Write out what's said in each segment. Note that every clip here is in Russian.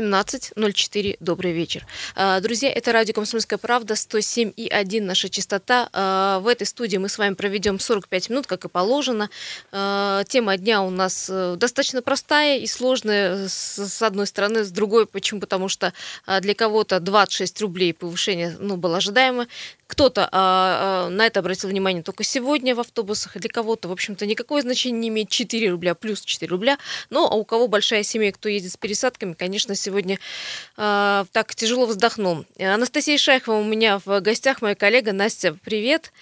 17.04. Добрый вечер. А, друзья, это радио «Комсомольская правда», 107,1 наша частота. А, в этой студии мы с вами проведем 45 минут, как и положено. А, тема дня у нас э, достаточно простая и сложная, с одной стороны, с другой. Почему? Потому что для кого-то 26 рублей повышение ну, было ожидаемо. Кто-то а, а, на это обратил внимание только сегодня в автобусах, для кого-то, в общем-то, никакое значение не имеет 4 рубля плюс 4 рубля. Но а у кого большая семья, кто едет с пересадками, конечно, сегодня а, так тяжело вздохнул. Анастасия Шайхова у меня в гостях, моя коллега. Настя, привет.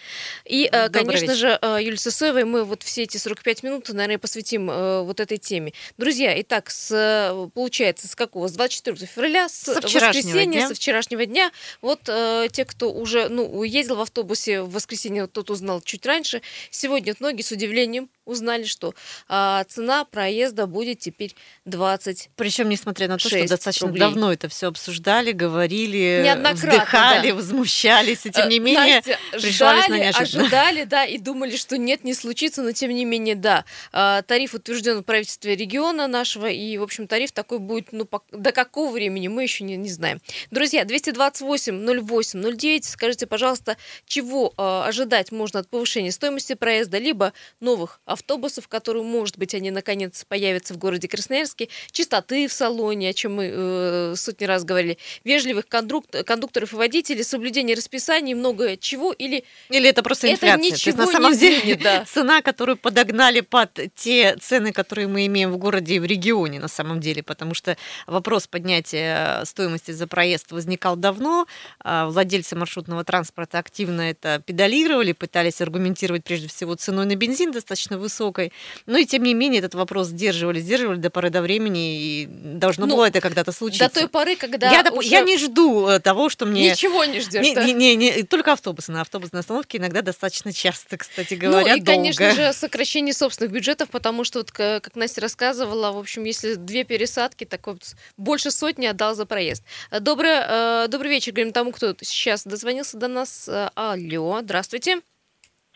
И, а, конечно вечер. же, а, Юлия Сысоева, мы вот все эти 45 минут, наверное, посвятим а, вот этой теме. Друзья, итак, с, получается, с какого? С 24 февраля, с со воскресенья, дня. со вчерашнего дня. Вот а, те, кто уже, ну, ездил в автобусе в воскресенье, тот узнал чуть раньше. Сегодня многие с удивлением узнали, что а, цена проезда будет теперь 20 Причем, несмотря на то, что достаточно рублей. давно это все обсуждали, говорили, вздыхали, да. возмущались, и тем не менее Настя, ждали, ожидали, да, и думали, что нет, не случится, но тем не менее, да. А, тариф утвержден в правительстве региона нашего, и, в общем, тариф такой будет, ну, до какого времени мы еще не, не знаем. Друзья, 228 08 09, скажите, пожалуйста, чего э, ожидать можно от повышения стоимости проезда, либо новых автобусов, которые, может быть, они наконец появятся в городе Красноярске, чистоты в салоне, о чем мы э, сотни раз говорили, вежливых кондук- кондукторов и водителей, соблюдение расписаний, много чего, или... Или это просто инфляция. Это ничего То есть, на самом не деле изменит, да. цена, которую подогнали под те цены, которые мы имеем в городе и в регионе, на самом деле, потому что вопрос поднятия стоимости за проезд возникал давно, а владельцы маршрутного транспорта активно это педалировали, пытались аргументировать прежде всего ценой на бензин достаточно высокой, высокой. Но и тем не менее этот вопрос сдерживали, сдерживали до поры до времени, и должно ну, было это когда-то случиться. До той поры, когда я, уже... я не жду э, того, что мне... Ничего не ждешь, не, да? не, не, не, Только автобусы. На автобусной остановке иногда достаточно часто, кстати говоря, Ну и, долго. конечно же, сокращение собственных бюджетов, потому что, вот, как Настя рассказывала, в общем, если две пересадки, так вот, больше сотни отдал за проезд. Добрый, э, добрый вечер, говорим тому, кто сейчас дозвонился до нас. Э, алло, здравствуйте.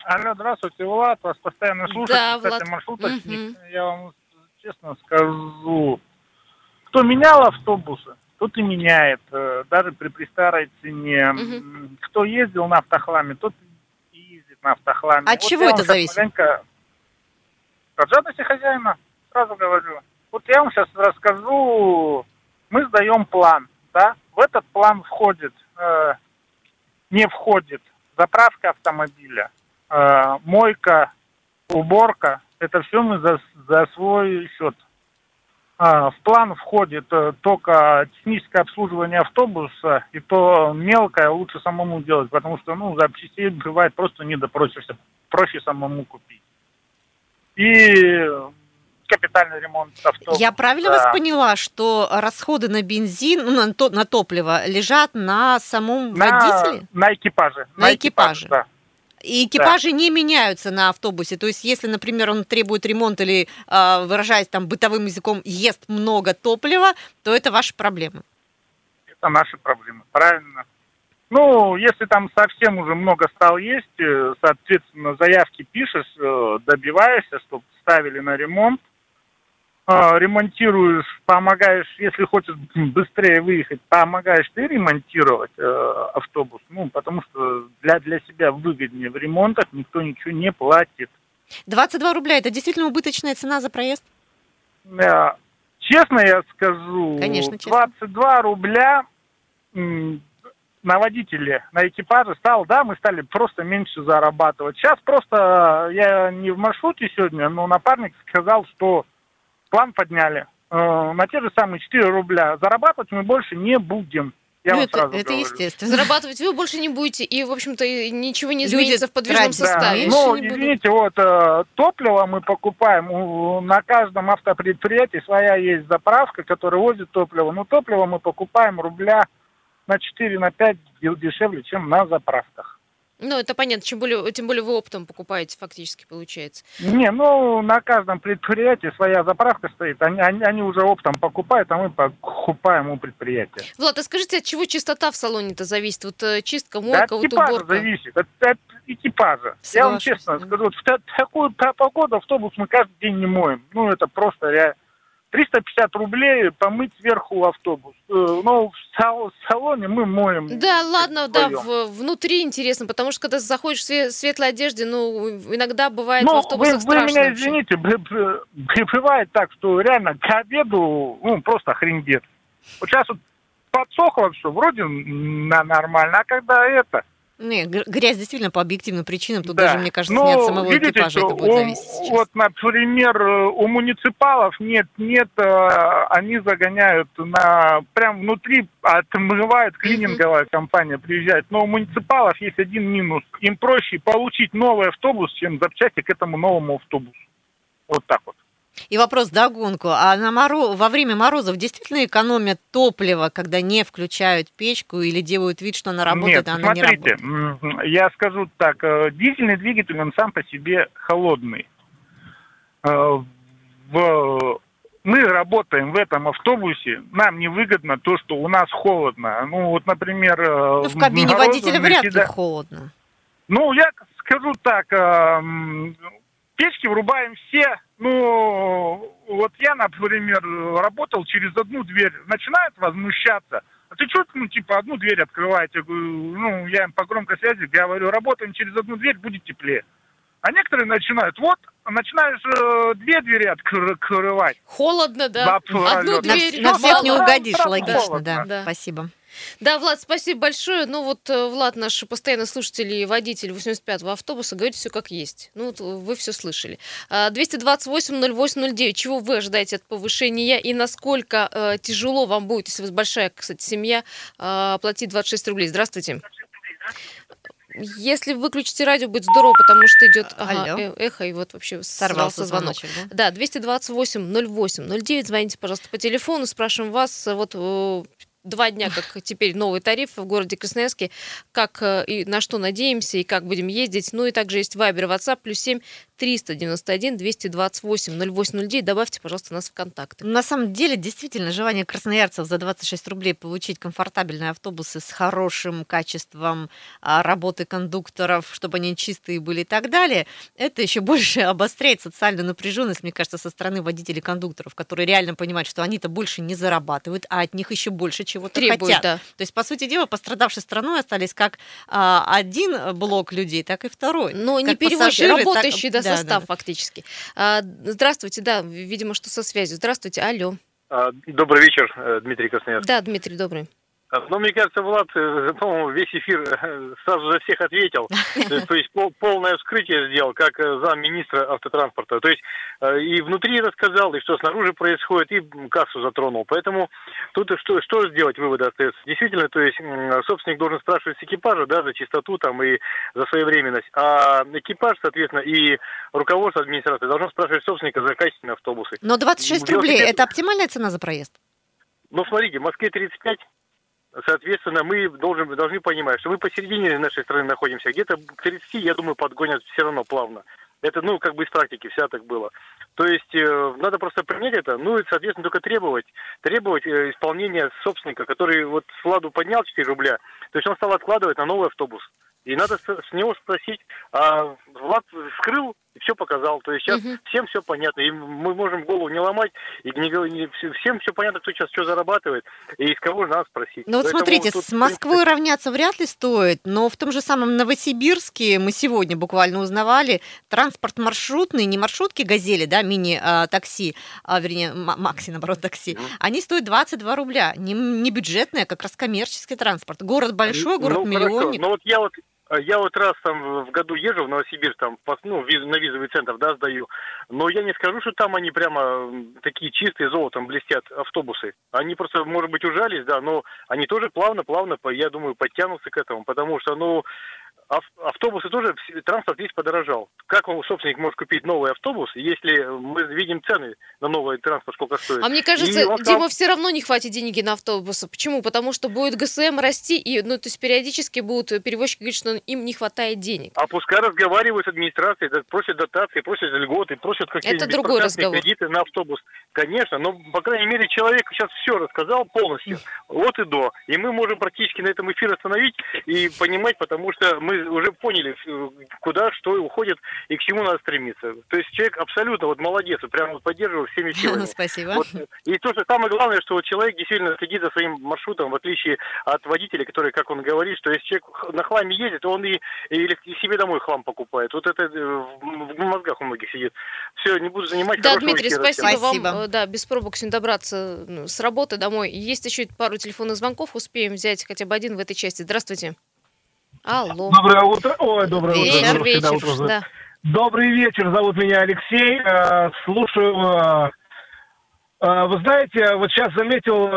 Алло, здравствуйте, Влад, вас постоянно слушаю. Да, Кстати, Влад. маршруточник, угу. я вам честно скажу, кто менял автобусы, тот и меняет, э, даже при, при старой цене. Угу. Кто ездил на автохламе, тот и ездит на автохламе. От вот чего это зависит? Маленько... От жадности хозяина, сразу говорю. Вот я вам сейчас расскажу, мы сдаем план, да, в этот план входит, э, не входит заправка автомобиля, мойка, уборка, это все мы за, за свой счет. А, в план входит э, только техническое обслуживание автобуса, и то мелкое лучше самому делать, потому что, ну, запчастей бывает просто не допросишься, проще самому купить. И капитальный ремонт автобуса. Я правильно вас поняла, что расходы на бензин, ну, на, то, на топливо лежат на самом на, водителе? На экипаже. На, на экипаже, экипаже да. И экипажи да. не меняются на автобусе. То есть, если, например, он требует ремонта или, а, выражаясь там бытовым языком, ест много топлива, то это ваши проблемы. Это наши проблемы, правильно. Ну, если там совсем уже много стал есть, э, соответственно, заявки пишешь, э, добиваешься, чтобы ставили на ремонт, ремонтируешь, помогаешь, если хочешь быстрее выехать, помогаешь ты ремонтировать э, автобус, ну, потому что для, для себя выгоднее в ремонтах никто ничего не платит. 22 рубля – это действительно убыточная цена за проезд? Э, честно я скажу, Конечно, честно. 22 рубля на водителе, на экипаже стал, да, мы стали просто меньше зарабатывать. Сейчас просто я не в маршруте сегодня, но напарник сказал, что план подняли э, на те же самые 4 рубля. Зарабатывать мы больше не будем. Я ну, это, это естественно. Зарабатывать вы больше не будете, и, в общем-то, ничего не изменится Люди в подвижном тратят, составе. Да. Ну, извините, вот э, топливо мы покупаем, у, на каждом автопредприятии своя есть заправка, которая возит топливо. Но топливо мы покупаем рубля на 4, на 5 дешевле, чем на заправках. Ну, это понятно, чем более, тем более вы оптом покупаете, фактически получается. Не, ну, на каждом предприятии своя заправка стоит. Они, они, они уже оптом покупают, а мы покупаем у предприятия. Влад, а скажите, от чего чистота в салоне-то зависит? Вот э, чистка, мойка, да, от вот уборка? зависит, от, от экипажа. Соглашусь. Я вам честно скажу, вот в такую погоду автобус мы каждый день не моем. Ну, это просто ре, 350 рублей помыть сверху автобус. Э, но в салоне мы моем. Да, ладно, да, в, внутри интересно, потому что когда заходишь в светлой одежде, ну, иногда бывает ну, в автобусах вы, страшно. Вы меня извините, бывает так, что реально к обеду, ну, просто хрендец. Вот сейчас вот подсохло все, вроде на нормально, а когда это, не, грязь действительно по объективным причинам. Тут да. даже, мне кажется, ну, не от самого видите, экипажа это будет зависеть сейчас. Вот, например, у муниципалов нет, нет, э, они загоняют на прям внутри, отмывают клининговая компания приезжает. Но у муниципалов есть один минус. Им проще получить новый автобус, чем запчасти к этому новому автобусу. Вот так вот. И вопрос догонку. А на моро... во время морозов действительно экономят топливо, когда не включают печку или делают вид, что она работает, Нет, а она смотрите, не работает? я скажу так. Э, дизельный двигатель, он сам по себе холодный. Э, в... Мы работаем в этом автобусе, нам невыгодно то, что у нас холодно. Ну, вот, например... Э, ну, в кабине водителя вряд ли холодно. Ну, я скажу так, печки врубаем все. Ну, вот я, например, работал через одну дверь. Начинают возмущаться. А ты что, ну, типа, одну дверь открываете? Ну, я им по громкой связи говорю, работаем через одну дверь, будет теплее. А некоторые начинают, вот, начинаешь э, две двери открывать. Холодно, да? Одну дверь. На, на всех не угодишь, логично, да. да. Спасибо. Да, Влад, спасибо большое. Ну вот, э, Влад, наш постоянный слушатель и водитель 85-го автобуса, говорит все как есть. Ну вот вы все слышали. 228-08-09. А, Чего вы ожидаете от повышения и насколько э, тяжело вам будет, если у вас большая, кстати, семья, э, платить 26 рублей? Здравствуйте. Если выключите радио, будет здорово, потому что идет ага, э, эхо, и вот вообще сорвался звонок. Звоночек, да? да, 228-08-09. Звоните, пожалуйста, по телефону, спрашиваем вас. Вот э, два дня, как теперь новый тариф в городе Красноярске, как э, и на что надеемся и как будем ездить. Ну и также есть Вайбер, WhatsApp, плюс 7 391 228 0809. Добавьте, пожалуйста, нас в контакты. На самом деле, действительно, желание красноярцев за 26 рублей получить комфортабельные автобусы с хорошим качеством а, работы кондукторов, чтобы они чистые были и так далее, это еще больше обостряет социальную напряженность, мне кажется, со стороны водителей кондукторов, которые реально понимают, что они-то больше не зарабатывают, а от них еще больше чего-то Требуют, хотят. Да. То есть, по сути дела, пострадавшей страной остались как а, один блок людей, так и второй. Но как не перевозчики, работающие так, до да, состав да. фактически. А, здравствуйте, да, видимо, что со связью. Здравствуйте, алло. А, добрый вечер, э, Дмитрий Красноярский. Да, Дмитрий, добрый. Ну, мне кажется, Влад, э, по-моему, весь эфир э, сразу за всех ответил. То есть полное вскрытие сделал, как э, замминистра автотранспорта. То есть и внутри рассказал, и что снаружи происходит, и кассу затронул. Поэтому тут что, что сделать, выводы остается. Действительно, то есть собственник должен спрашивать с экипажа, да, за чистоту там и за своевременность. А экипаж, соответственно, и руководство администрации должно спрашивать собственника за качественные автобусы. Но 26 рублей – это оптимальная цена за проезд? Ну, смотрите, в Москве 35, Соответственно, мы должны, должны понимать, что мы посередине нашей страны находимся. Где-то к 30, я думаю, подгонят все равно плавно. Это, ну, как бы из практики вся так было. То есть э, надо просто принять это, ну и, соответственно, только требовать, требовать э, исполнения собственника, который вот с Владу поднял 4 рубля, то есть он стал откладывать на новый автобус. И надо с, с него спросить, а Влад скрыл все показал. То есть сейчас угу. всем все понятно. И мы можем голову не ломать, и не, не, всем все понятно, кто сейчас что зарабатывает, и из кого надо спросить. Ну вот смотрите, тут, с Москвой принципе... равняться вряд ли стоит, но в том же самом Новосибирске мы сегодня буквально узнавали, транспорт маршрутный, не маршрутки «Газели», да, мини-такси, а, вернее, Макси, наоборот, такси, угу. они стоят 22 рубля. Не, не бюджетные, а как раз коммерческий транспорт. Город большой. Ну, ну вот я вот а я вот раз там в году езжу в Новосибирск, там, ну, на визовый центр, да, сдаю. Но я не скажу, что там они прямо такие чистые, золотом блестят автобусы. Они просто, может быть, ужались, да, но они тоже плавно-плавно, я думаю, подтянутся к этому. Потому что, ну, автобусы тоже, транспорт весь подорожал. Как он, собственник может купить новый автобус, если мы видим цены на новый транспорт, сколько стоит? А мне кажется, он Дима, все равно не хватит денег на автобусы. Почему? Потому что будет ГСМ расти, и, ну, то есть периодически будут перевозчики говорить, что им не хватает денег. А пускай разговаривают с администрацией, просят дотации, просят льготы, просят разговор. кредиты на автобус. Конечно, но, по крайней мере, человек сейчас все рассказал полностью, от и до. И мы можем практически на этом эфир остановить и понимать, потому что мы мы уже поняли, куда что уходит и к чему надо стремиться. То есть человек абсолютно вот молодец, вот прямо вот поддерживал всеми силами. Спасибо. Вот. И то, что самое главное, что вот человек действительно следит за своим маршрутом, в отличие от водителя, который, как он говорит, что если человек на хламе ездит, он и, и себе домой хлам покупает. Вот это э, в мозгах у многих сидит. Все, не буду занимать. Да, Дмитрий, спасибо, спасибо вам. Э, да, без пробок сегодня добраться с работы домой. Есть еще пару телефонных звонков, успеем взять хотя бы один в этой части. Здравствуйте. Алло. Доброе утро. Ой, доброе вечер, утро. Вечер, утро. Да. Добрый вечер, зовут меня Алексей. Э, слушаю вы знаете, вот сейчас заметил,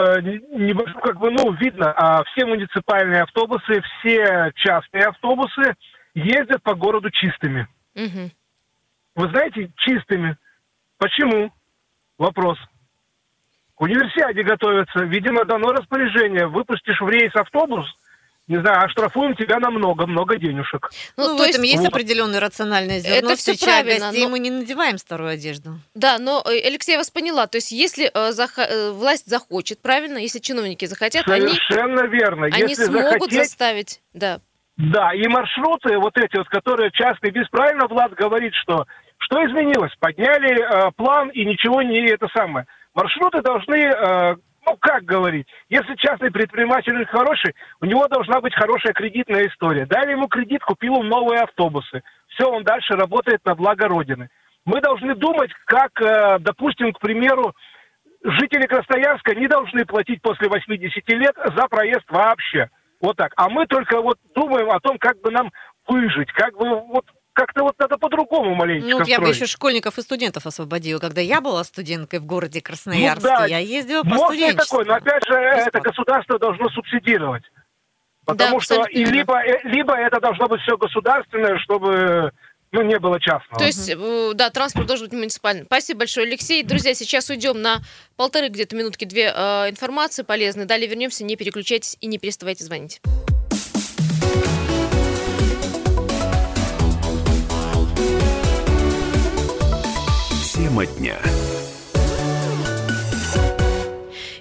небольшой, как бы, ну, видно, а все муниципальные автобусы, все частные автобусы ездят по городу чистыми. Угу. Вы знаете, чистыми. Почему? Вопрос. К универсиаде готовятся. Видимо, дано распоряжение. Выпустишь в рейс автобус, не знаю, оштрафуем тебя на много-много денежек. Ну, ну в этом есть, есть вот. определенное рациональное зерно. Это все правильно. Гостей но... мы не надеваем старую одежду. Да, но э, Алексей я вас поняла. То есть, если э, зах... Э, власть захочет, правильно, если чиновники захотят, Совершенно они... верно. Они если смогут захотеть... заставить, да. Да, и маршруты вот эти вот, которые частные, бесправильно Влад говорит, что что изменилось? Подняли э, план и ничего не это самое. Маршруты должны, э, ну как говорить, если частный предприниматель хороший, у него должна быть хорошая кредитная история. Дали ему кредит, купил он новые автобусы. Все, он дальше работает на благо Родины. Мы должны думать, как, э, допустим, к примеру, жители Красноярска не должны платить после 80 лет за проезд вообще. Вот так. А мы только вот думаем о том, как бы нам выжить, как бы вот как-то вот надо по-другому маленько Ну, вот я бы еще школьников и студентов освободила. Когда я была студенткой в городе Красноярске, ну, да, я ездила по можно и такое, но опять же, Бесплатно. это государство должно субсидировать. Потому да, что и либо, э, либо это должно быть все государственное, чтобы ну, не было частного. То есть, угу. да, транспорт должен быть муниципальный. Спасибо большое, Алексей. Друзья, сейчас уйдем на полторы где-то минутки, две э, информации полезной. Далее вернемся, не переключайтесь и не переставайте звонить. Тема дня.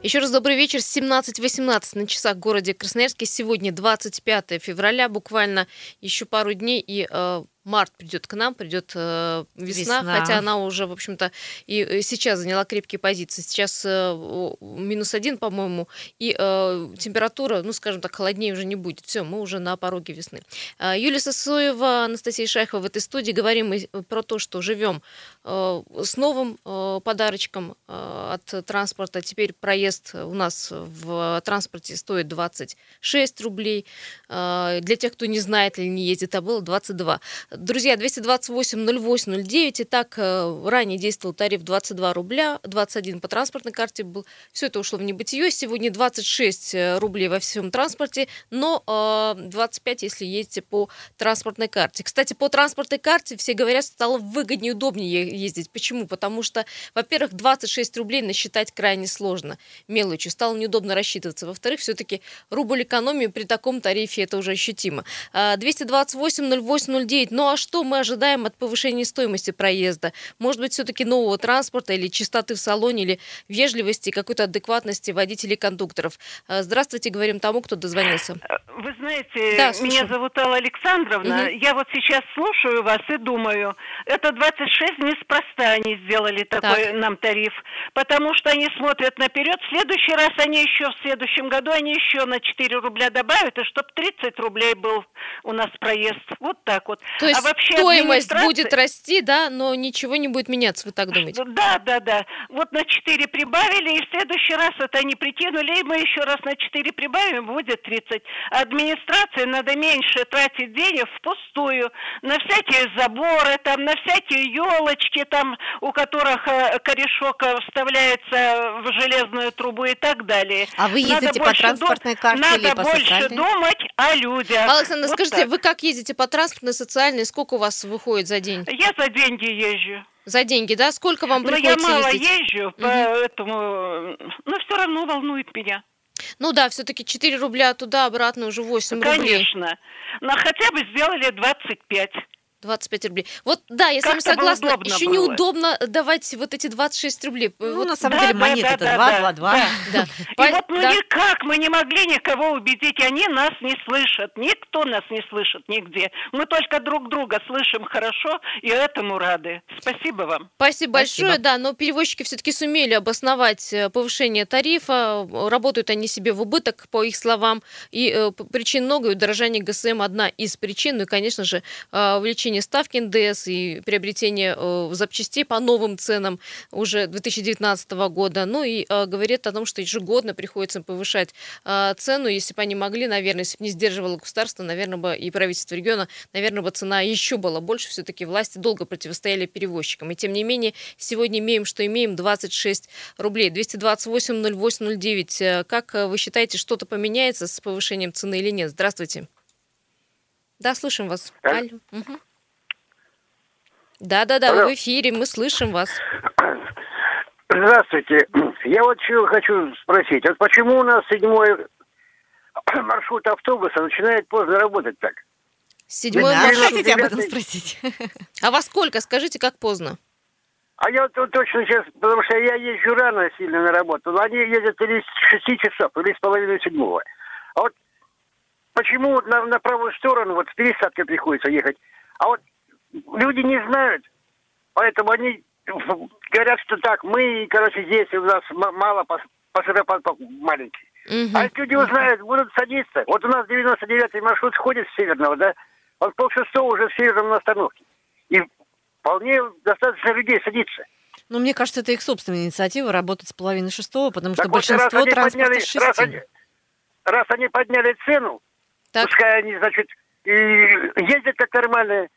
Еще раз добрый вечер. 17.18 на часах в городе Красноярске. Сегодня 25 февраля. Буквально еще пару дней и э, март придет к нам, придет э, весна, весна, хотя она уже, в общем-то, и э, сейчас заняла крепкие позиции. Сейчас э, минус один, по-моему, и э, температура, ну, скажем так, холоднее уже не будет. Все, мы уже на пороге весны. Э, Юлия Сосоева, Анастасия Шайхова в этой студии. Говорим мы про то, что живем э, с новым э, подарочком э, от транспорта. Теперь проезд у нас в транспорте стоит 26 рублей. Э, для тех, кто не знает или не ездит, а было 22. Друзья, 228-08-09. Итак, э, ранее действовал тариф 22 рубля, 21 по транспортной карте был. Все это ушло в небытие. Сегодня 26 э, рублей во всем транспорте, но 25, э, если едете по транспортной карте. Кстати, по транспортной карте все говорят, стало выгоднее, удобнее ездить. Почему? Потому что, во-первых, 26 рублей насчитать крайне сложно. Мелочью. Стало неудобно рассчитываться. Во-вторых, все-таки рубль экономии при таком тарифе это уже ощутимо. 228-08-09. Но ну, а что мы ожидаем от повышения стоимости проезда? Может быть, все-таки нового транспорта или чистоты в салоне, или вежливости, какой-то адекватности водителей кондукторов? А, здравствуйте, говорим тому, кто дозвонился. Э, вы знаете, да, меня зовут Алла Александровна. Угу. Я вот сейчас слушаю вас и думаю, это 26 неспроста они сделали такой так. нам тариф, потому что они смотрят наперед. В следующий раз они еще в следующем году они еще на 4 рубля добавят, и чтобы 30 рублей был у нас проезд. Вот так вот. То есть а вообще стоимость администрация... будет расти, да, но ничего не будет меняться, вы так думаете? Да, да, да. Вот на 4 прибавили, и в следующий раз это они прикинули, и мы еще раз на 4 прибавим, будет 30. Администрации надо меньше тратить денег впустую на всякие заборы, там, на всякие елочки, там, у которых э, корешок э, вставляется в железную трубу и так далее. А вы ездите надо по транспортной карте надо или по больше социальной? думать о людях. Александр, вот скажите, так. вы как ездите по транспортной, социальной, сколько у вас выходит за день? Я за деньги езжу. За деньги, да? Сколько вам приходится Но я мало ездить? езжу, угу. поэтому... Но все равно волнует меня. Ну да, все-таки 4 рубля туда-обратно уже 8 Конечно. рублей. Конечно. Но хотя бы сделали 25. 25 рублей. Вот да, я с вами согласна. Еще было. неудобно давать вот эти 26 рублей. Ну, вот. на самом да, деле, да, монета это да, 2, да, 2, 2. Да. Да. И вот ну да. никак мы не могли никого убедить, они нас не слышат. Никто нас не слышит нигде. Мы только друг друга слышим хорошо и этому рады. Спасибо вам. Спасибо большое, да, но перевозчики все-таки сумели обосновать э, повышение тарифа. Работают они себе в убыток, по их словам. И э, причин много, и удорожание ГСМ одна из причин. Ну и, конечно же, э, увеличение ставки НДС и приобретение э, запчастей по новым ценам уже 2019 года. Ну и э, говорит о том, что ежегодно приходится повышать э, цену. Если бы они могли, наверное, если бы не сдерживало государство, наверное, бы и правительство региона, наверное, бы цена еще была больше. Все-таки власти долго противостояли перевозчикам. И тем не менее, сегодня имеем, что имеем, 26 рублей. 228 08 09. Как вы считаете, что-то поменяется с повышением цены или нет? Здравствуйте. Да, слышим вас. Алло. Угу. Да, да, да, вы в эфире, мы слышим вас. Здравствуйте. Я вот что хочу спросить. Вот почему у нас седьмой маршрут автобуса начинает поздно работать так? Седьмой да, маршрут. хотите об этом спросить? А во сколько? Скажите, как поздно? А я вот точно сейчас, потому что я езжу рано сильно на работу, они ездят или с шести часов, или с половины седьмого. А вот почему на, на правую сторону вот с пересадкой приходится ехать? А вот люди не знают, поэтому они говорят, что так, мы, короче, здесь у нас мало пассажиров маленький. Угу. А если люди узнают, будут садиться. Вот у нас 99-й маршрут сходит с Северного, да? Он полшестого уже в Северном на остановке. И вполне достаточно людей садится. Ну, мне кажется, это их собственная инициатива работать с половины шестого, потому так что вот большинство раз транспорта подняли, с раз они, раз они подняли цену, так. пускай они, значит, и ездят как нормальные,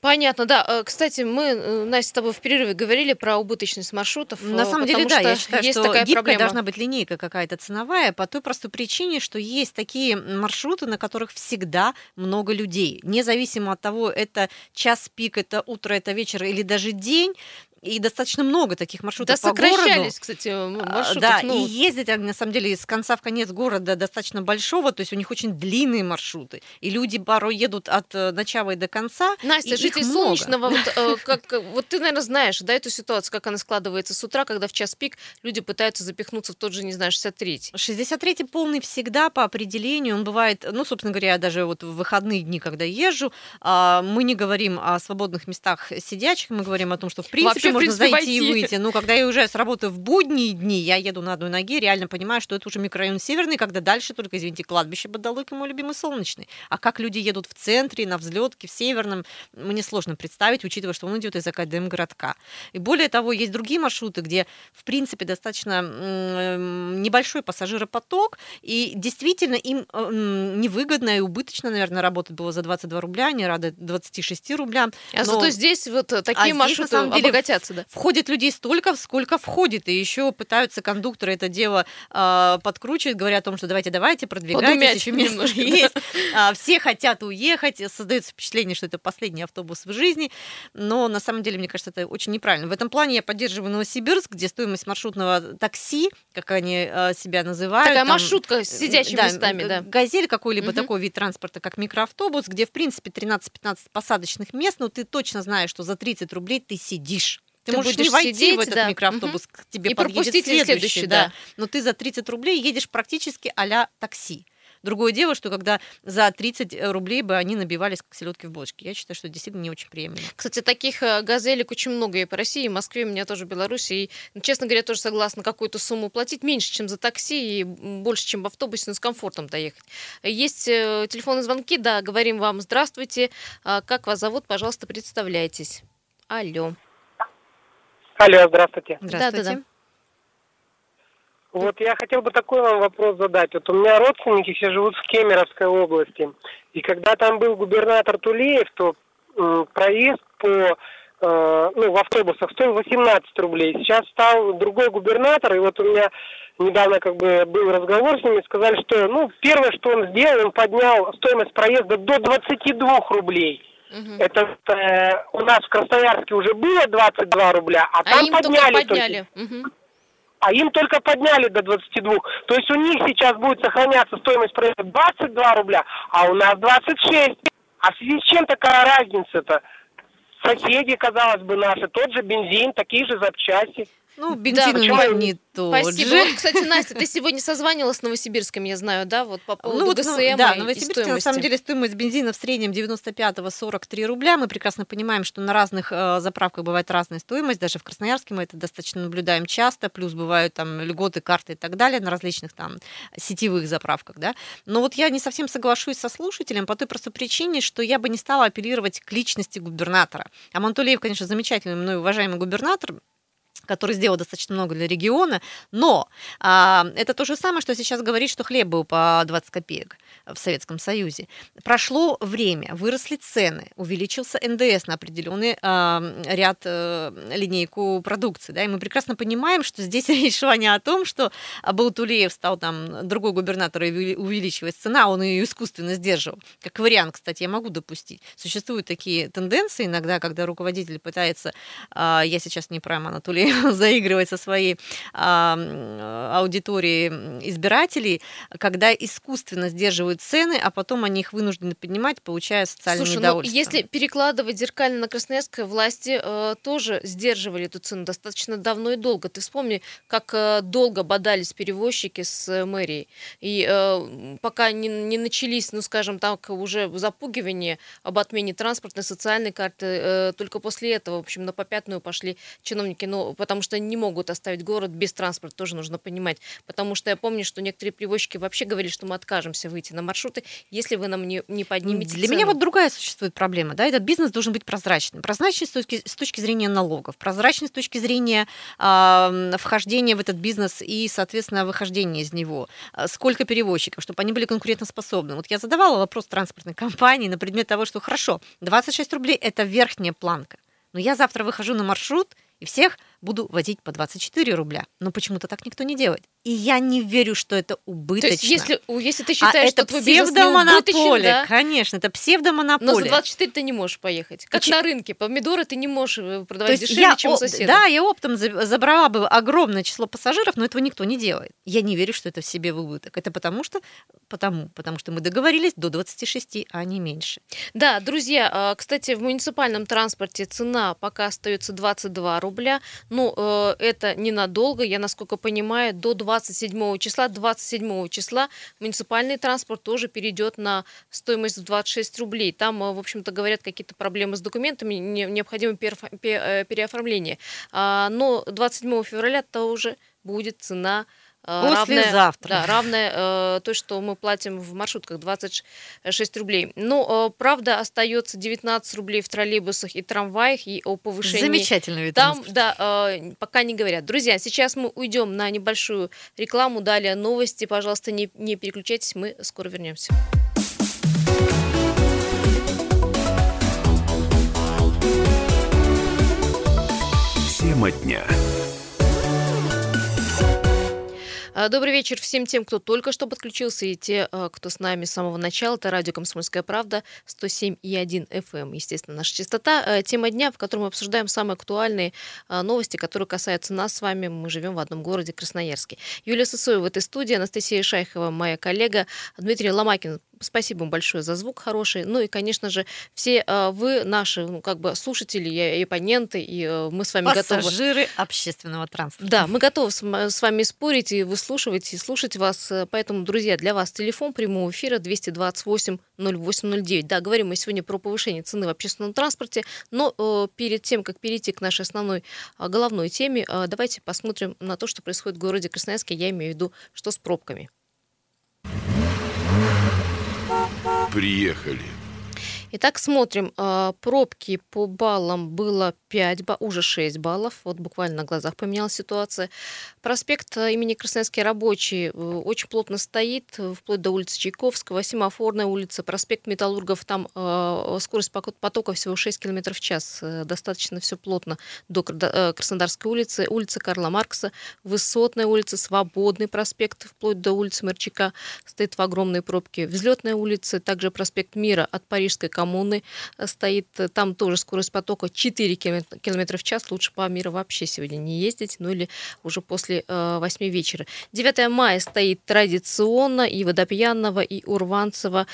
Понятно, да. Э, кстати, мы, э, Настя, с тобой в перерыве говорили про убыточность маршрутов. На самом деле, да, я считаю, есть что такая гибкая проблема. должна быть линейка какая-то ценовая по той простой причине, что есть такие маршруты, на которых всегда много людей. Независимо от того, это час пик, это утро, это вечер или даже день, и достаточно много таких маршрутов да, по городу. сокращались, кстати, а, маршруты. Да, ну... и ездить, на самом деле, с конца в конец города достаточно большого, то есть у них очень длинные маршруты, и люди порой едут от э, начала и до конца. Настя, житель Солнечного, вот, э, как, вот ты, наверное, знаешь, да, эту ситуацию, как она складывается с утра, когда в час пик люди пытаются запихнуться в тот же, не знаю, 63-й. 63-й полный всегда по определению, он бывает, ну, собственно говоря, даже вот в выходные дни, когда езжу, а, мы не говорим о свободных местах сидячих, мы говорим о том, что в принципе Вообще, можно зайти войти. и выйти. Ну, когда я уезжаю с работы в будние дни, я еду на одной ноге, реально понимаю, что это уже микрорайон Северный, когда дальше только, извините, кладбище Бадалык и мой любимый Солнечный. А как люди едут в центре, на взлетке, в Северном, мне сложно представить, учитывая, что он идет из Академгородка. И более того, есть другие маршруты, где, в принципе, достаточно небольшой пассажиропоток, и действительно им невыгодно и убыточно, наверное, работать было за 22 рубля, они рады 26 рублям. А но... зато здесь вот э, такие а маршруты здесь, на самом деле, обогатятся, да? входит людей столько, сколько входит, и еще пытаются кондукторы это дело э, подкручивать, говоря о том, что давайте, давайте, продвигайтесь, еще место есть. А, все хотят уехать, создается впечатление, что это последний автобус в жизни, но на самом деле, мне кажется, это очень неправильно. В этом плане я поддерживаю Новосибирск, где стоимость маршрутного такси, как они э, себя называют. Такая там, маршрутка с сидячими да, местами, да. Газель, какой-либо угу. такой вид транспорта, как микроавтобус, где, в принципе, 13-15 посадочных мест, но ты точно знаешь, что за 30 рублей ты сидишь. Ты, ты можешь не войти сидеть, в этот да. микроавтобус, угу. к тебе и подъедет следующий, следующий да. да. Но ты за 30 рублей едешь практически а такси. Другое дело, что когда за 30 э, рублей бы они набивались как селедки в бочке. Я считаю, что действительно не очень приемлемо. Кстати, таких э, газелек очень много и по России, и в Москве, у меня тоже в Беларуси. И, честно говоря, тоже согласна какую-то сумму платить. Меньше, чем за такси, и больше, чем в автобусе, но с комфортом доехать. Есть э, телефонные звонки, да, говорим вам здравствуйте. А, как вас зовут, пожалуйста, представляйтесь. Алло. Алло, здравствуйте. Здравствуйте. Да, да, да. Вот я хотел бы такой вам вопрос задать. Вот у меня родственники все живут в Кемеровской области. И когда там был губернатор Тулеев, то э, проезд по э, ну, в автобусах стоил 18 рублей. Сейчас стал другой губернатор, и вот у меня недавно как бы был разговор с ними, сказали, что ну первое, что он сделал, он поднял стоимость проезда до 22 рублей. Угу. Это э, у нас в Красноярске уже было 22 рубля, а, а там подняли. Только подняли. Только. Угу. А им только подняли до 22. То есть у них сейчас будет сохраняться стоимость проекта 22 рубля, а у нас 26. А в связи с чем такая разница-то? Соседи, казалось бы, наши, тот же бензин, такие же запчасти. Ну, бензин да, у не тот Спасибо. же. Вот, кстати, Настя, ты сегодня созванивалась с Новосибирском, я знаю, да, вот по поводу ну, вот, ГСМ Да, и Новосибирске, на самом деле, стоимость бензина в среднем 95-го 43 рубля. Мы прекрасно понимаем, что на разных э, заправках бывает разная стоимость. Даже в Красноярске мы это достаточно наблюдаем часто. Плюс бывают там льготы, карты и так далее на различных там сетевых заправках, да. Но вот я не совсем соглашусь со слушателем по той простой причине, что я бы не стала апеллировать к личности губернатора. А Мантулеев, конечно, замечательный, мной уважаемый губернатор, который сделал достаточно много для региона, но а, это то же самое, что сейчас говорить, что хлеб был по 20 копеек в Советском Союзе. Прошло время, выросли цены, увеличился НДС на определенный а, ряд а, линейку продукции, да, и мы прекрасно понимаем, что здесь речь шла не о том, что Балтулеев стал там другой губернатор и увеличивать цена, он ее искусственно сдерживал. Как вариант, кстати, я могу допустить. Существуют такие тенденции иногда, когда руководитель пытается, а, я сейчас не про Анатолия заигрывать со своей а, аудиторией избирателей, когда искусственно сдерживают цены, а потом они их вынуждены поднимать, получая социальное Слушай, ну, недовольство. Ну, если перекладывать зеркально на Красноярское, власти э, тоже сдерживали эту цену достаточно давно и долго. Ты вспомни, как э, долго бодались перевозчики с э, мэрией. И э, пока не, не начались, ну, скажем так, уже запугивание об отмене транспортной, социальной карты, э, только после этого, в общем, на попятную пошли чиновники. Но потому что не могут оставить город без транспорта, тоже нужно понимать. Потому что я помню, что некоторые перевозчики вообще говорили, что мы откажемся выйти на маршруты, если вы нам не, не поднимете Для цену. меня вот другая существует проблема. Да? Этот бизнес должен быть прозрачным. Прозрачный с точки, с точки зрения налогов, прозрачный с точки зрения э, вхождения в этот бизнес и, соответственно, выхождения из него. А, сколько перевозчиков, чтобы они были конкурентоспособны. Вот я задавала вопрос транспортной компании на предмет того, что хорошо, 26 рублей – это верхняя планка. Но я завтра выхожу на маршрут, и всех буду возить по 24 рубля. Но почему-то так никто не делает. И я не верю, что это убыточно. То есть, если, если ты считаешь, а что это твой псевдомонополия, да? конечно, это псевдомонополия. Но за 24 ты не можешь поехать. Как Поч... на рынке. Помидоры ты не можешь э, продавать дешевле, я, чем у соседа. Да, я оптом забрала бы огромное число пассажиров, но этого никто не делает. Я не верю, что это в себе в убыток. Это потому что, потому, потому что мы договорились до 26, а не меньше. Да, друзья, а, кстати, в муниципальном транспорте цена пока остается 22 рубля. Ну, э, это ненадолго, я, насколько понимаю, до 27 числа. 27 числа муниципальный транспорт тоже перейдет на стоимость в 26 рублей. Там, э, в общем-то, говорят какие-то проблемы с документами, необходимо э, переоформление. А, но 27 февраля-то уже будет цена Послезавтра. Равная, да, равная э, той, что мы платим в маршрутках, 26 рублей. Но, э, правда, остается 19 рублей в троллейбусах и трамваях, и о повышении... Замечательно вид Там, да, э, пока не говорят. Друзья, сейчас мы уйдем на небольшую рекламу, далее новости. Пожалуйста, не, не переключайтесь, мы скоро вернемся. Тема дня. Добрый вечер всем тем, кто только что подключился, и те, а, кто с нами с самого начала. Это радио «Комсомольская правда», 107,1 FM. Эм. Естественно, наша частота. А, тема дня, в которой мы обсуждаем самые актуальные новости, которые касаются нас с вами. Мы живем в одном городе, Красноярске. Юлия Сысоева в этой студии, Анастасия Шайхова, моя коллега, Дмитрий Ломакин, Спасибо вам большое за звук хороший. Ну и, конечно же, все э, вы, наши, ну, как бы слушатели и оппоненты, и э, мы с вами Пассажиры готовы... Пассажиры общественного транспорта. Да, мы готовы с вами спорить и выслушивать, и слушать вас. Поэтому, друзья, для вас телефон прямого эфира 228 0809. Да, говорим мы сегодня про повышение цены в общественном транспорте, но э, перед тем, как перейти к нашей основной э, головной теме, э, давайте посмотрим на то, что происходит в городе Красноярске. Я имею в виду, что с пробками. Приехали. Итак, смотрим. А, пробки по баллам было 5, уже 6 баллов. Вот буквально на глазах поменялась ситуация. Проспект э, имени Красноярский рабочий э, очень плотно стоит, э, вплоть до улицы Чайковского, Семафорная улица, проспект Металлургов. Там скорость потока всего 6 км в час. Достаточно все плотно до Краснодарской улицы. Улица Карла Маркса, Высотная улица, Свободный проспект, вплоть до улицы Мерчика стоит в огромной пробке. Взлетная улица, также проспект Мира от Парижской коммуны стоит. Там тоже скорость потока 4 км в час. Лучше по миру вообще сегодня не ездить, ну или уже после 8 вечера. 9 мая стоит традиционно и Водопьянного, и Урванцева.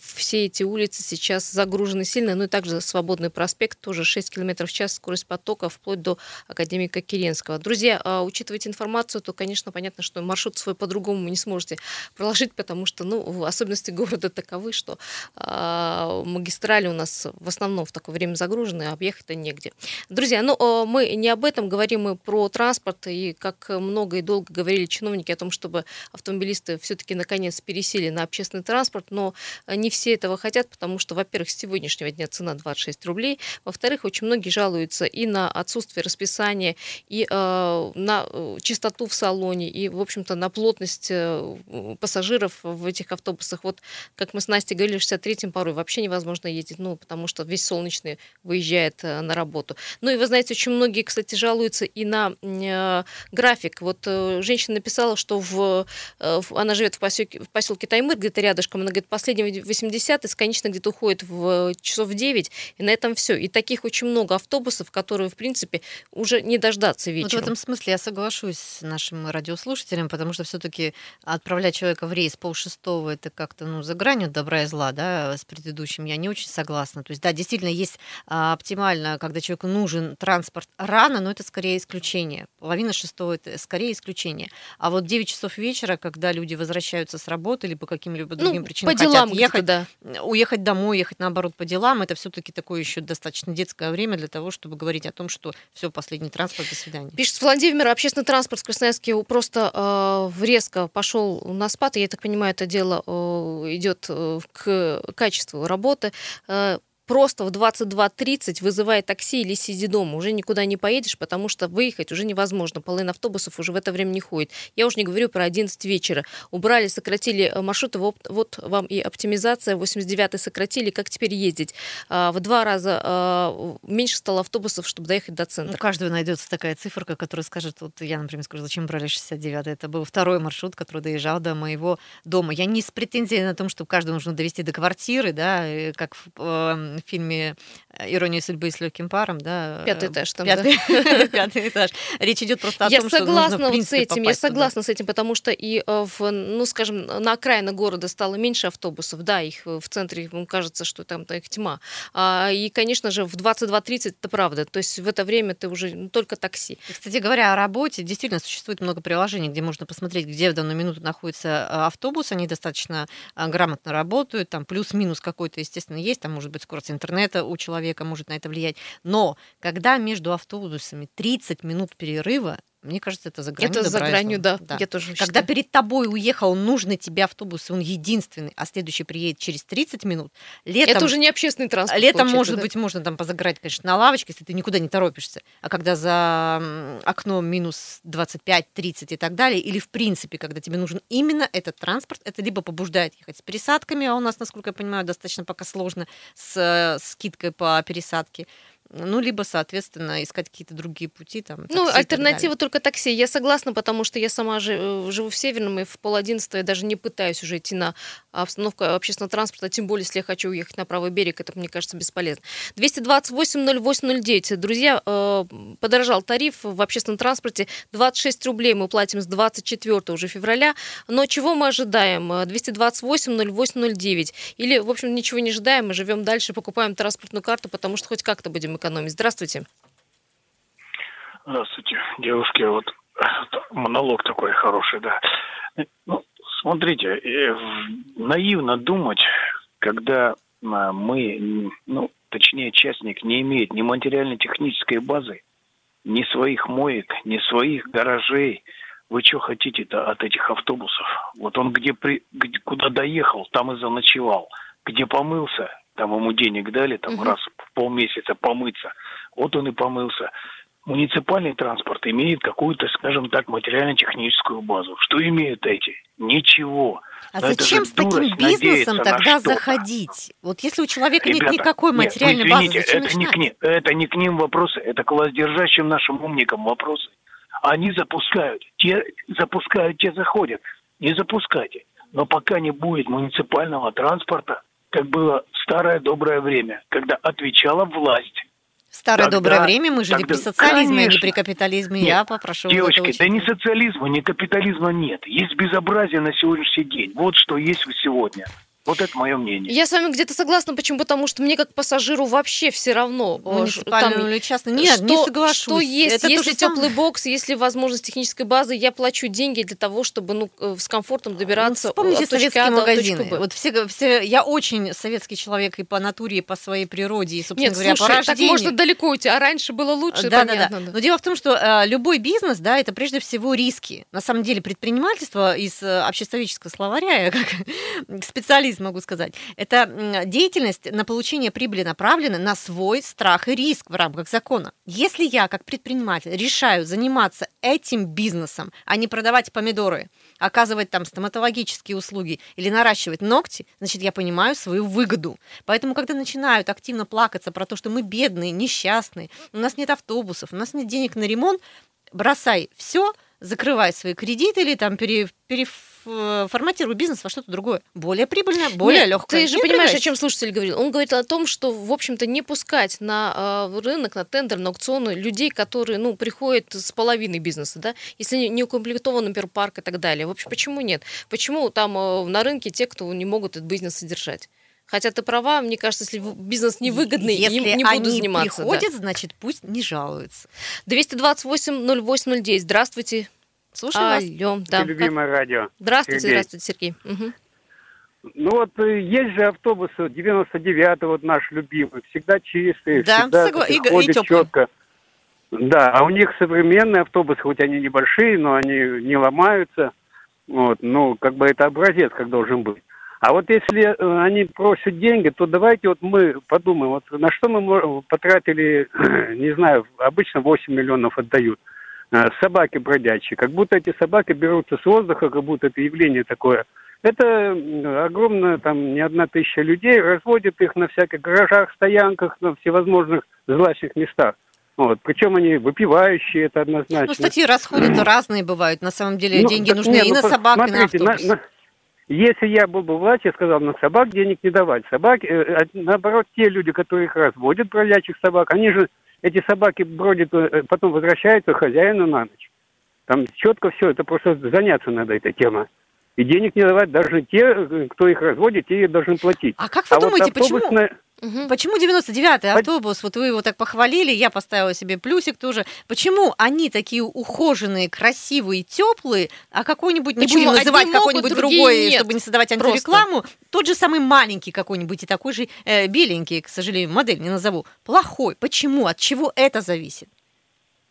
Все эти улицы сейчас загружены сильно, ну и также Свободный проспект, тоже 6 км в час скорость потока, вплоть до Академика Керенского. Друзья, учитывайте информацию, то, конечно, понятно, что маршрут свой по-другому не сможете проложить, потому что, ну, особенности города таковы, что э, магистрали у нас в основном в такое время загружены, а объехать-то негде. Друзья, ну, э, мы не об этом говорим, мы про транспорт, и как много и долго говорили чиновники о том, чтобы автомобилисты все-таки наконец пересели на общественный транспорт, но не все этого хотят, потому что, во-первых, с сегодняшнего дня цена 26 рублей, во-вторых, очень многие жалуются и на отсутствие расписания, и э, на э, чистоту в салоне, и, в общем-то, на плотность э, пассажиров в этих автобусах. Вот, как мы с Настей говорили, 63-м порой вообще невозможно ездить, ну, потому что весь солнечный выезжает э, на работу. Ну, и вы знаете, очень многие, кстати, жалуются и на э, график. Вот э, женщина написала, что в, она живет в поселке, в поселке Таймыр, где-то рядышком, она говорит, последний 80 из конечно, где-то уходит в часов 9, и на этом все. И таких очень много автобусов, которые, в принципе, уже не дождаться вечером. Вот в этом смысле я соглашусь с нашим радиослушателем, потому что все-таки отправлять человека в рейс полшестого это как-то ну, за гранью добра и зла, да, с предыдущим, я не очень согласна. То есть, да, действительно, есть а, оптимально, когда человеку нужен транспорт рано, но это скорее исключение. Половина шестого это скорее исключение. А вот 9 часов вечера, когда люди возвращаются с работы или по каким-либо другим ну, причинам по делам хотят ехать, да. уехать домой, ехать наоборот по делам, это все-таки такое еще достаточно детское время для того, чтобы говорить о том, что все, последний транспорт, до свидания. Пишет Владимир, общественный транспорт в Красноярске просто э, резко пошел на спад. Я так понимаю, это дело э, идет э, к качеству работы. Э, просто в 22.30 вызывай такси или сиди дома, уже никуда не поедешь, потому что выехать уже невозможно. Половина автобусов уже в это время не ходит. Я уже не говорю про 11 вечера. Убрали, сократили э, маршруты, вот, вам и оптимизация, 89-й сократили, как теперь ездить? А, в два раза а, меньше стало автобусов, чтобы доехать до центра. У каждого найдется такая циферка, которая скажет, вот я, например, скажу, зачем брали 69-й? Это был второй маршрут, который доезжал до моего дома. Я не с претензией на том, что каждому нужно довести до квартиры, да, как в эм, в фильме э, «Ирония судьбы» с легким паром, да. Пятый этаж там, пятый, да. пятый этаж. Речь идет просто о я том, согласна что нужно, вот с этим, Я согласна туда. с этим, потому что и э, в, ну, скажем, на окраине города стало меньше автобусов, да, их в центре, кажется, что там их тьма. А, и, конечно же, в 22.30 это правда, то есть в это время ты уже ну, только такси. Кстати говоря, о работе, действительно существует много приложений, где можно посмотреть, где в данную минуту находится э, автобус, они достаточно грамотно работают, там плюс-минус какой-то, естественно, есть, там может быть скорость интернета у человека может на это влиять. Но когда между автобусами 30 минут перерыва, мне кажется, это за гранью Это за гранью, да. да. Я тоже Когда считаю. перед тобой уехал нужный тебе автобус, и он единственный, а следующий приедет через 30 минут, летом... Это уже не общественный транспорт. Летом, может да? быть, можно там позаграть, конечно, на лавочке, если ты никуда не торопишься. А когда за окном минус 25-30 и так далее, или в принципе, когда тебе нужен именно этот транспорт, это либо побуждает ехать с пересадками, а у нас, насколько я понимаю, достаточно пока сложно с э, скидкой по пересадке, ну, либо, соответственно, искать какие-то другие пути. Там, ну, альтернатива только такси. Я согласна, потому что я сама э, живу в Северном, и в пол одиннадцатого я даже не пытаюсь уже идти на обстановку общественного транспорта, тем более, если я хочу уехать на правый берег, это, мне кажется, бесполезно. 228-08-09. Друзья, э, подорожал тариф в общественном транспорте. 26 рублей мы платим с 24 уже февраля. Но чего мы ожидаем? 228-08-09. Или, в общем, ничего не ожидаем, мы живем дальше, покупаем транспортную карту, потому что хоть как-то будем экономить. Здравствуйте. Здравствуйте, девушки. Вот монолог такой хороший, да. Ну, смотрите, э, наивно думать, когда а, мы, ну, точнее, частник не имеет ни материально-технической базы, ни своих моек, ни своих гаражей. Вы что хотите-то от этих автобусов? Вот он где, при, куда доехал, там и заночевал. Где помылся, там ему денег дали, там угу. раз в полмесяца помыться. Вот он и помылся. Муниципальный транспорт имеет какую-то, скажем так, материально-техническую базу. Что имеют эти? Ничего. А Но зачем с таким бизнесом тогда заходить? Вот если у человека Ребята, нет никакой материальной нет, ну, извините, базы, это не, к ним, это не к ним вопросы, это к властдержащим нашим умникам вопросы. Они запускают, те запускают, те заходят. Не запускайте. Но пока не будет муниципального транспорта, как было в старое доброе время, когда отвечала власть. Старое тогда, доброе время мы жили тогда, при социализме, конечно. а не при капитализме. Нет, Я попрошу Девочки, да ни социализма, ни капитализма нет. Есть безобразие на сегодняшний день. Вот что есть сегодня. Вот это мое мнение. Я с вами где-то согласна, почему? Потому что мне как пассажиру вообще все равно. Муниципальную там, или частно. Нет, что, не соглашусь. Что есть, это если теплый самое. бокс, если возможность технической базы, я плачу деньги для того, чтобы ну, э, с комфортом добираться ну, Вспомните от советские а магазины. Вот все, все, я очень советский человек и по натуре, и по своей природе, и, собственно Нет, говоря, слушай, по рождению. так можно далеко уйти, а раньше было лучше, да, понятно. Да, да. Но дело в том, что э, любой бизнес, да, это прежде всего риски. На самом деле предпринимательство из э, обществоведческого словаря, я как специалист могу сказать, это деятельность на получение прибыли направлена на свой страх и риск в рамках закона. Если я, как предприниматель, решаю заниматься этим бизнесом, а не продавать помидоры, оказывать там стоматологические услуги или наращивать ногти, значит, я понимаю свою выгоду. Поэтому, когда начинают активно плакаться про то, что мы бедные, несчастные, у нас нет автобусов, у нас нет денег на ремонт, бросай все, закрывай свои кредиты или там пере, переформатируй бизнес во что-то другое. Более прибыльное, более Нет, легкое. Ты же не понимаешь, о чем слушатель говорил. Он говорит о том, что, в общем-то, не пускать на э, рынок, на тендер, на аукционы людей, которые, ну, приходят с половиной бизнеса, да, если не, не укомплектован, например, парк и так далее. В общем, почему нет? Почему там э, на рынке те, кто не могут этот бизнес содержать? Хотя ты права, мне кажется, если бизнес невыгодный, если им не буду заниматься. Если приходят, да. значит, пусть не жалуются. 228-08-09. Здравствуйте. Слушаю Алло, вас. Да. Любимое как... радио. Здравствуйте, Сергей. здравствуйте, Сергей. Угу. Ну вот э, есть же автобусы 99-й, вот наш любимый, всегда чистые, да, всегда согла... и, и четко. Да, а у них современные автобусы, хоть они небольшие, но они не ломаются. Вот, ну, как бы это образец, как должен быть. А вот если э, они просят деньги, то давайте вот мы подумаем, вот на что мы потратили, не знаю, обычно 8 миллионов отдают. Э, собаки бродячие, как будто эти собаки берутся с воздуха, как будто это явление такое. Это огромное, там, не одна тысяча людей, разводят их на всяких гаражах, стоянках, на всевозможных злачных местах. Вот. Причем они выпивающие, это однозначно. Ну, статьи расходы-то разные бывают. На самом деле ну, деньги нужны нет, и ну, на собак, смотрите, и на автобус. На, на, если я был бы власть, я сказал, на собак денег не давать. Собаки, э, э, наоборот, те люди, которые их разводят, бродячих собак, они же, эти собаки бродят, э, потом возвращаются хозяину на ночь. Там четко все, это просто заняться надо этой темой. И денег не давать даже те, кто их разводит, те должны платить. А как вы а думаете, вот автобусная... почему? Угу. Почему 99-й автобус, вот вы его так похвалили, я поставила себе плюсик тоже. Почему они такие ухоженные, красивые, теплые, а какой-нибудь, не будем называть какой-нибудь другой, нет. чтобы не создавать антирекламу, Просто. тот же самый маленький какой-нибудь и такой же э, беленький, к сожалению, модель не назову, плохой. Почему? От чего это зависит?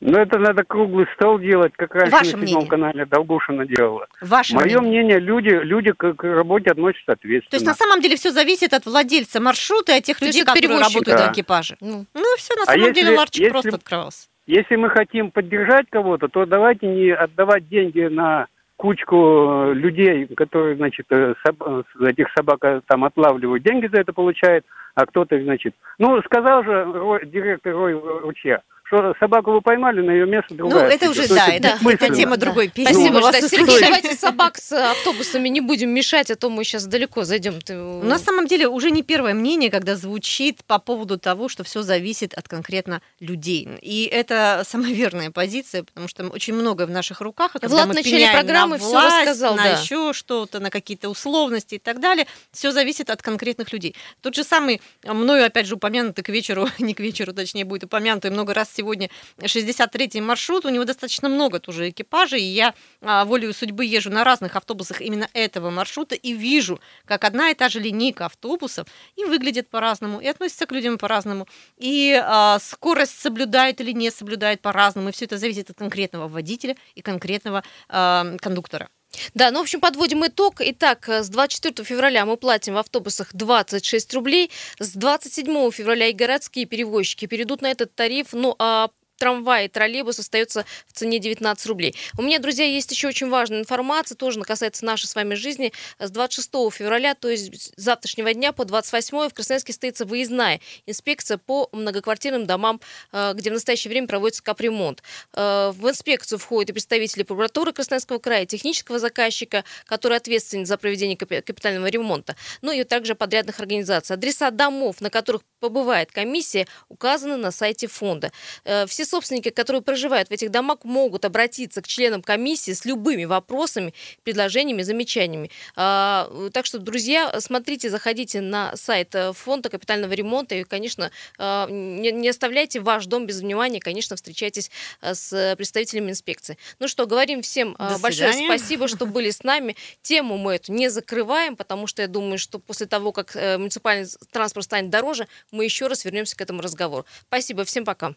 Ну, это надо круглый стол делать, как раньше Ваше на седьмом канале Долгушина делала. Ваше Мое мнение, мнение люди, люди к, к работе относятся ответственно. То есть, на самом деле, все зависит от владельца маршрута и от тех То людей, которые работают да. в экипаже. Ну, ну все, на а самом а деле, ларчик если, просто открывался. Если мы хотим поддержать кого-то, то давайте не отдавать деньги на кучку людей, которые, значит, э, соб, этих собак э, там отлавливают, деньги за это получают, а кто-то, значит... Ну, сказал же Рой, директор Рой Ручья, что собаку вы поймали, на ее место другая. Ну, это уже, да, это, это тема другой песни. Спасибо, ну, да, Сергей, давайте собак с автобусами не будем мешать, а то мы сейчас далеко зайдем. Ты... На самом деле уже не первое мнение, когда звучит по поводу того, что все зависит от конкретно людей. И это самая верная позиция, потому что очень многое в наших руках. Когда Влад мы в начале программы на власть, все рассказал, на да. еще что-то, на какие-то условности и так далее. Все зависит от конкретных людей. Тот же самый, мною опять же упомянутый к вечеру, не к вечеру, точнее, будет упомянутый много раз сегодня 63-й маршрут, у него достаточно много тоже экипажей, и я а, волею судьбы езжу на разных автобусах именно этого маршрута и вижу, как одна и та же линейка автобусов и выглядит по-разному, и относится к людям по-разному, и а, скорость соблюдает или не соблюдает по-разному, и все это зависит от конкретного водителя и конкретного а, кондуктора. Да, ну, в общем, подводим итог. Итак, с 24 февраля мы платим в автобусах 26 рублей. С 27 февраля и городские перевозчики перейдут на этот тариф. Ну, а трамвай и троллейбус остается в цене 19 рублей. У меня, друзья, есть еще очень важная информация, тоже касается нашей с вами жизни. С 26 февраля, то есть завтрашнего дня по 28 в Красноярске состоится выездная инспекция по многоквартирным домам, э, где в настоящее время проводится капремонт. Э, в инспекцию входят и представители прокуратуры Красноярского края, технического заказчика, который ответственен за проведение капитального ремонта, ну и также подрядных организаций. Адреса домов, на которых побывает комиссия, указаны на сайте фонда. Э, все собственники, которые проживают в этих домах, могут обратиться к членам комиссии с любыми вопросами, предложениями, замечаниями. А, так что, друзья, смотрите, заходите на сайт э, фонда капитального ремонта и, конечно, а, не оставляйте ваш дом без внимания, конечно, встречайтесь э, с представителями инспекции. Ну что, говорим всем До большое свидания. спасибо, что были с нами. Тему мы эту не закрываем, потому что я думаю, что после того, как муниципальный транспорт станет дороже, мы еще раз вернемся к этому разговору. Спасибо, всем пока.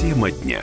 Тема дня.